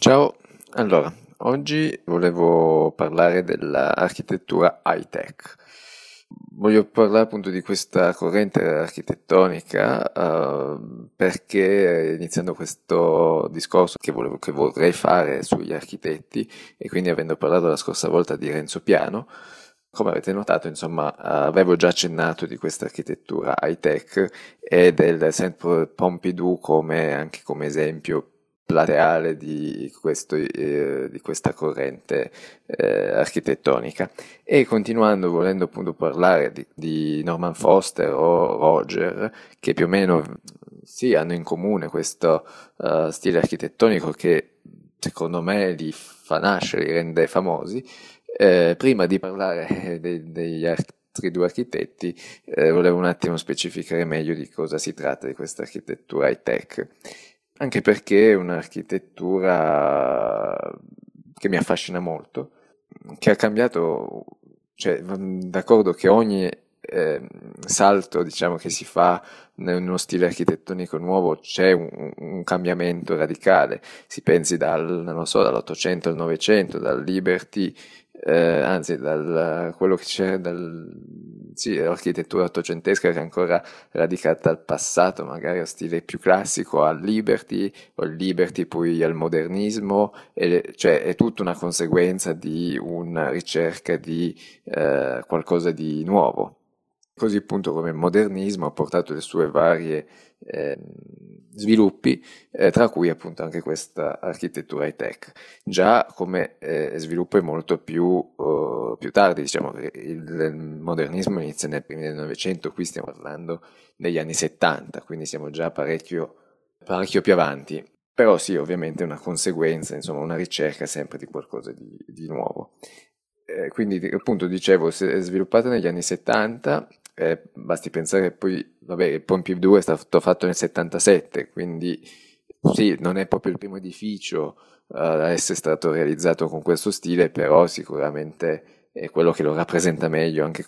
Ciao, allora, oggi volevo parlare dell'architettura high-tech. Voglio parlare appunto di questa corrente architettonica uh, perché iniziando questo discorso che, volevo, che vorrei fare sugli architetti e quindi avendo parlato la scorsa volta di Renzo Piano, come avete notato, insomma, avevo già accennato di questa architettura high-tech e del Centre Pompidou come, anche come esempio plateale di, questo, eh, di questa corrente eh, architettonica. E continuando, volendo appunto parlare di, di, Norman Foster o Roger, che più o meno sì, hanno in comune questo uh, stile architettonico che secondo me li fa nascere, li rende famosi, eh, prima di parlare de, degli altri due architetti, eh, volevo un attimo specificare meglio di cosa si tratta di questa architettura high tech anche perché è un'architettura che mi affascina molto, che ha cambiato, cioè, d'accordo che ogni eh, salto diciamo, che si fa in uno stile architettonico nuovo c'è un, un, cambiamento radicale, si pensi dal, so, dall'Ottocento al Novecento, dal Liberty eh, anzi dal quello che c'è dal, sì, l'architettura ottocentesca che è ancora radicata al passato, magari a stile più classico, al Liberty, o il Liberty poi al modernismo, e, cioè è tutta una conseguenza di una ricerca di eh, qualcosa di nuovo. Così appunto come il modernismo ha portato le sue varie eh, sviluppi, eh, tra cui appunto anche questa architettura high tech. Già come eh, sviluppo è molto più, uh, più tardi, diciamo che il, il, modernismo inizia nel primi del Novecento, qui stiamo parlando degli anni 70, quindi siamo già parecchio, parecchio più avanti. Però sì, ovviamente è una conseguenza, insomma, una ricerca sempre di qualcosa di, di nuovo. Eh, quindi appunto dicevo, si è sviluppata negli anni 70 eh, basti pensare che poi, vabbè, il Pompidou è stato fatto nel 77, quindi sì, non è proprio il primo edificio a essere stato realizzato con questo stile, però sicuramente è quello che lo rappresenta meglio anche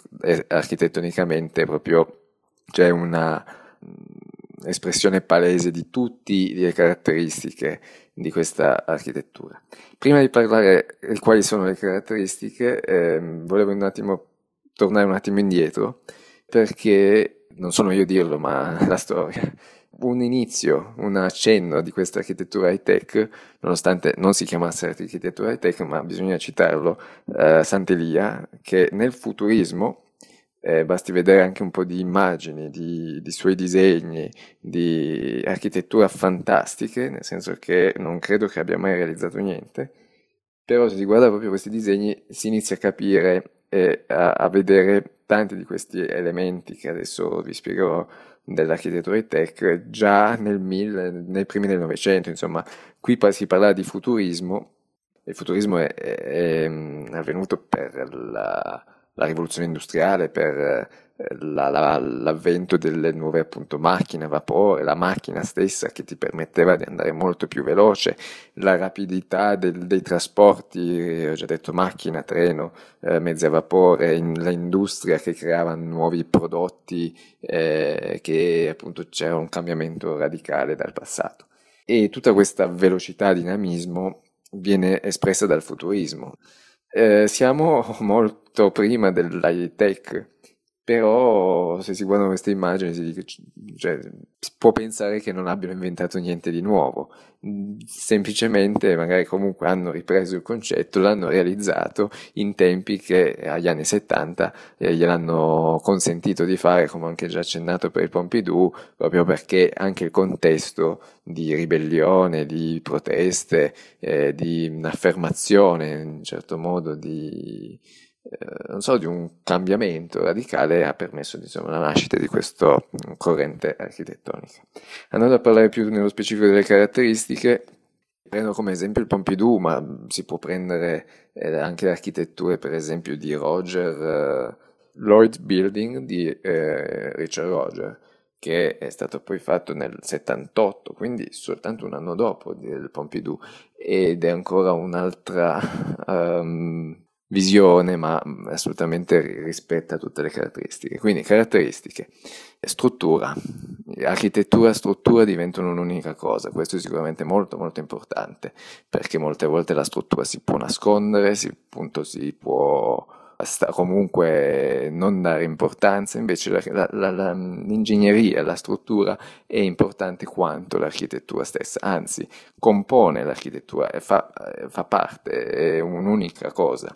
architettonicamente, proprio c'è una mh, espressione palese di tutte le caratteristiche di questa architettura. Prima di parlare di quali sono le caratteristiche, eh, volevo un attimo tornare un attimo indietro perché, non sono io a dirlo, ma la storia, un inizio, un accenno di questa architettura high tech, nonostante non si chiamasse architettura high tech, ma bisogna citarlo, eh, Sant'Elia, che nel futurismo, eh, basti vedere anche un po' di immagini, di, di, suoi disegni, di architettura fantastiche, nel senso che non credo che abbia mai realizzato niente, però se si guarda proprio questi disegni si inizia a capire e a, a vedere tanti di questi elementi che adesso vi spiegherò dell'architettura e tech già nel mille, nei primi del Novecento, insomma, qui si parla di futurismo, il futurismo è, è, è avvenuto per la, la rivoluzione industriale, per la, la, l'avvento delle nuove appunto macchine a vapore, la macchina stessa che ti permetteva di andare molto più veloce, la rapidità del, dei trasporti, ho già detto macchina, treno, eh, mezzi a vapore, in, l'industria che creava nuovi prodotti, eh, che appunto c'era un cambiamento radicale dal passato. E tutta questa velocità, dinamismo viene espressa dal futurismo. Eh, siamo molto prima dell'high tech, però se si guardano queste immagini si, dice, cioè, si può pensare che non abbiano inventato niente di nuovo, semplicemente magari comunque hanno ripreso il concetto, l'hanno realizzato in tempi che agli anni 70 eh, gliel'hanno consentito di fare, come anche già accennato per il Pompidou, proprio perché anche il contesto di ribellione, di proteste, eh, di affermazione in un certo modo di non so, di un cambiamento radicale ha permesso insomma, la nascita di questa mm, corrente architettonica. Andando a parlare più nello specifico delle caratteristiche, prendo come esempio il Pompidou, ma si può prendere eh, anche le architetture, per esempio, di Roger eh, Lloyd Building di eh, Richard Roger, che è stato poi fatto nel 78, quindi soltanto un anno dopo del Pompidou, ed è ancora un'altra um, visione, ma mm, assolutamente rispetta tutte le caratteristiche. Quindi caratteristiche, struttura, architettura e struttura diventano un'unica cosa, questo è sicuramente molto molto importante, perché molte volte la struttura si può nascondere, si, appunto si può comunque non dare importanza, invece la, la, la, l'ingegneria, la struttura è importante quanto l'architettura stessa, anzi compone l'architettura, fa, fa parte, è un'unica cosa.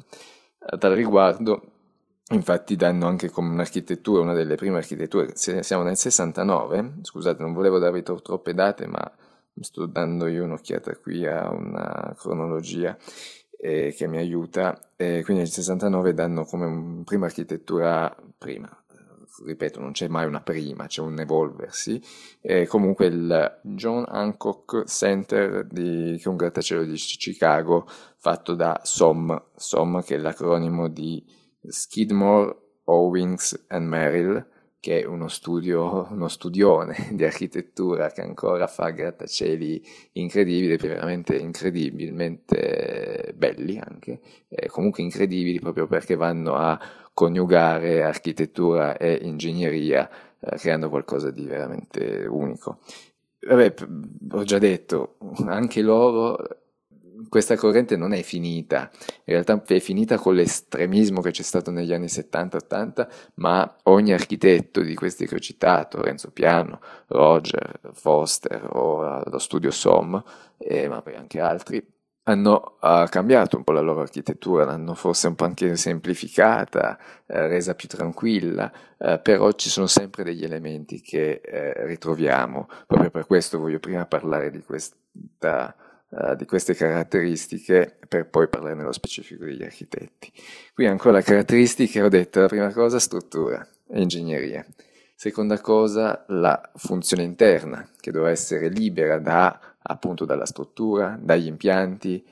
A tal riguardo, infatti danno anche come un'architettura, una delle prime architetture, siamo nel 69, scusate non volevo darvi troppe date ma sto dando io un'occhiata qui a una cronologia eh, che mi aiuta, eh, quindi nel 69 danno come prima architettura prima, ripeto, non c'è mai una prima, c'è un evolversi. E comunque il John Hancock Center, di, che è un grattacielo di Chicago, fatto da SOM, SOM che è l'acronimo di Skidmore, Owings and Merrill, che è uno studio, uno studione di architettura che ancora fa grattacieli incredibili, veramente incredibilmente belli anche, eh, comunque incredibili proprio perché vanno a coniugare architettura e ingegneria eh, creando qualcosa di veramente unico. Vabbè, ho già detto, anche loro questa corrente non è finita, in realtà è finita con l'estremismo che c'è stato negli anni 70-80, ma ogni architetto di questi che ho citato, Renzo Piano, Roger, Foster o lo studio SOM, eh, ma anche altri, hanno uh, cambiato un po' la loro architettura, l'hanno forse un po' anche semplificata, eh, resa più tranquilla, eh, però ci sono sempre degli elementi che eh, ritroviamo. Proprio per questo voglio prima parlare di questa uh, di queste caratteristiche per poi parlare nello specifico degli architetti. Qui ancora caratteristiche, ho detto la prima cosa struttura e ingegneria. Seconda cosa, la funzione interna, che doveva essere libera da, appunto dalla struttura, dagli impianti,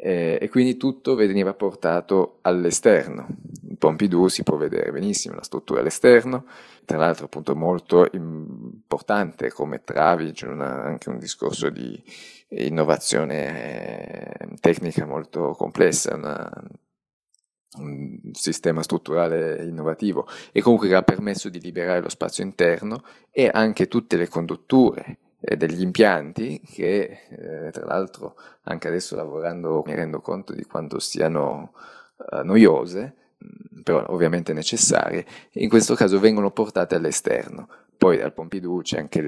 eh, e quindi tutto veniva portato all'esterno. In Pompidou si può vedere benissimo la struttura all'esterno, tra l'altro appunto molto importante come travi, c'è una, anche un discorso di innovazione eh, tecnica molto complessa, una, un sistema strutturale innovativo e comunque che ha permesso di liberare lo spazio interno e anche tutte le condutture degli impianti che eh, tra l'altro anche adesso lavorando mi rendo conto di quanto siano uh, noiose però ovviamente necessarie in questo caso vengono portate all'esterno. Poi al Pompidou c'è anche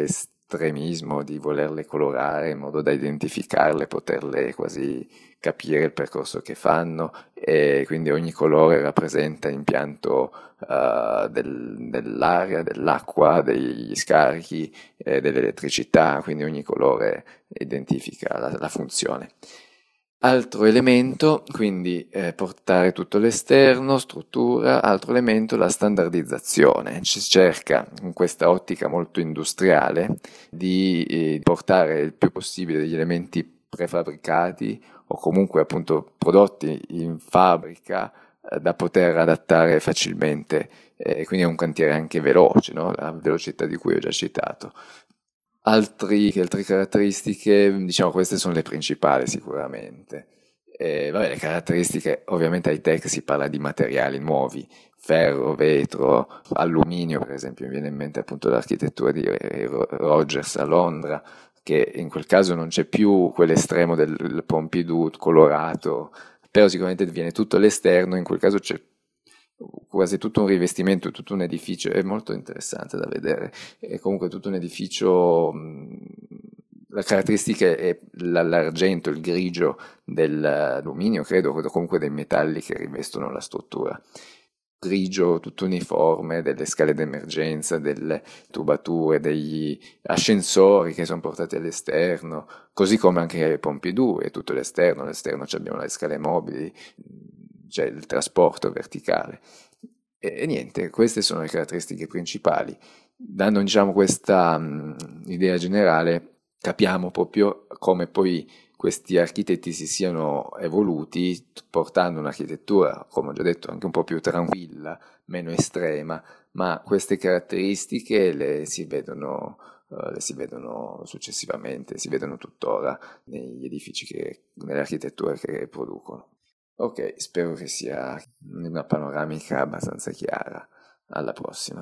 l'estremismo di volerle colorare in modo da identificarle poterle quasi capire il percorso che fanno e quindi ogni colore rappresenta l'impianto uh, del, dell'aria, dell'acqua, degli scarichi, eh, dell'elettricità, quindi ogni colore identifica la, la funzione. Altro elemento, quindi eh, portare tutto l'esterno, struttura, altro elemento la standardizzazione. Ci cerca in questa ottica molto industriale di eh, portare il più possibile degli elementi prefabbricati o comunque appunto prodotti in fabbrica eh, da poter adattare facilmente e quindi è un cantiere anche veloce, no? la velocità di cui ho già citato. Altri, altre caratteristiche, diciamo queste sono le principali sicuramente. E, vabbè, le caratteristiche, ovviamente high tech si parla di materiali nuovi, ferro, vetro, alluminio per esempio, mi viene in mente appunto l'architettura di Rogers a Londra, che in quel caso non c'è più quell'estremo del Pompidou colorato, però sicuramente viene tutto all'esterno, in quel caso c'è quasi tutto un rivestimento, tutto un edificio, è molto interessante da vedere, è comunque tutto un edificio, la caratteristica è l'argento, il grigio dell'alluminio, credo, comunque dei metalli che rivestono la struttura. Grigio tutto uniforme, delle scale d'emergenza, delle tubature, degli ascensori che sono portati all'esterno, così come anche Pompidou è tutto l'esterno, all'esterno abbiamo le scale mobili, c'è il trasporto verticale. E, e niente, queste sono le caratteristiche principali. Dando diciamo questa um, idea generale, capiamo proprio come poi questi architetti si siano evoluti portando un'architettura, come ho già detto, anche un po' più tranquilla, meno estrema, ma queste caratteristiche le si vedono, uh, le si vedono successivamente, si vedono tuttora negli edifici, che, nelle architetture che producono. Ok, spero che sia una panoramica abbastanza chiara. Alla prossima.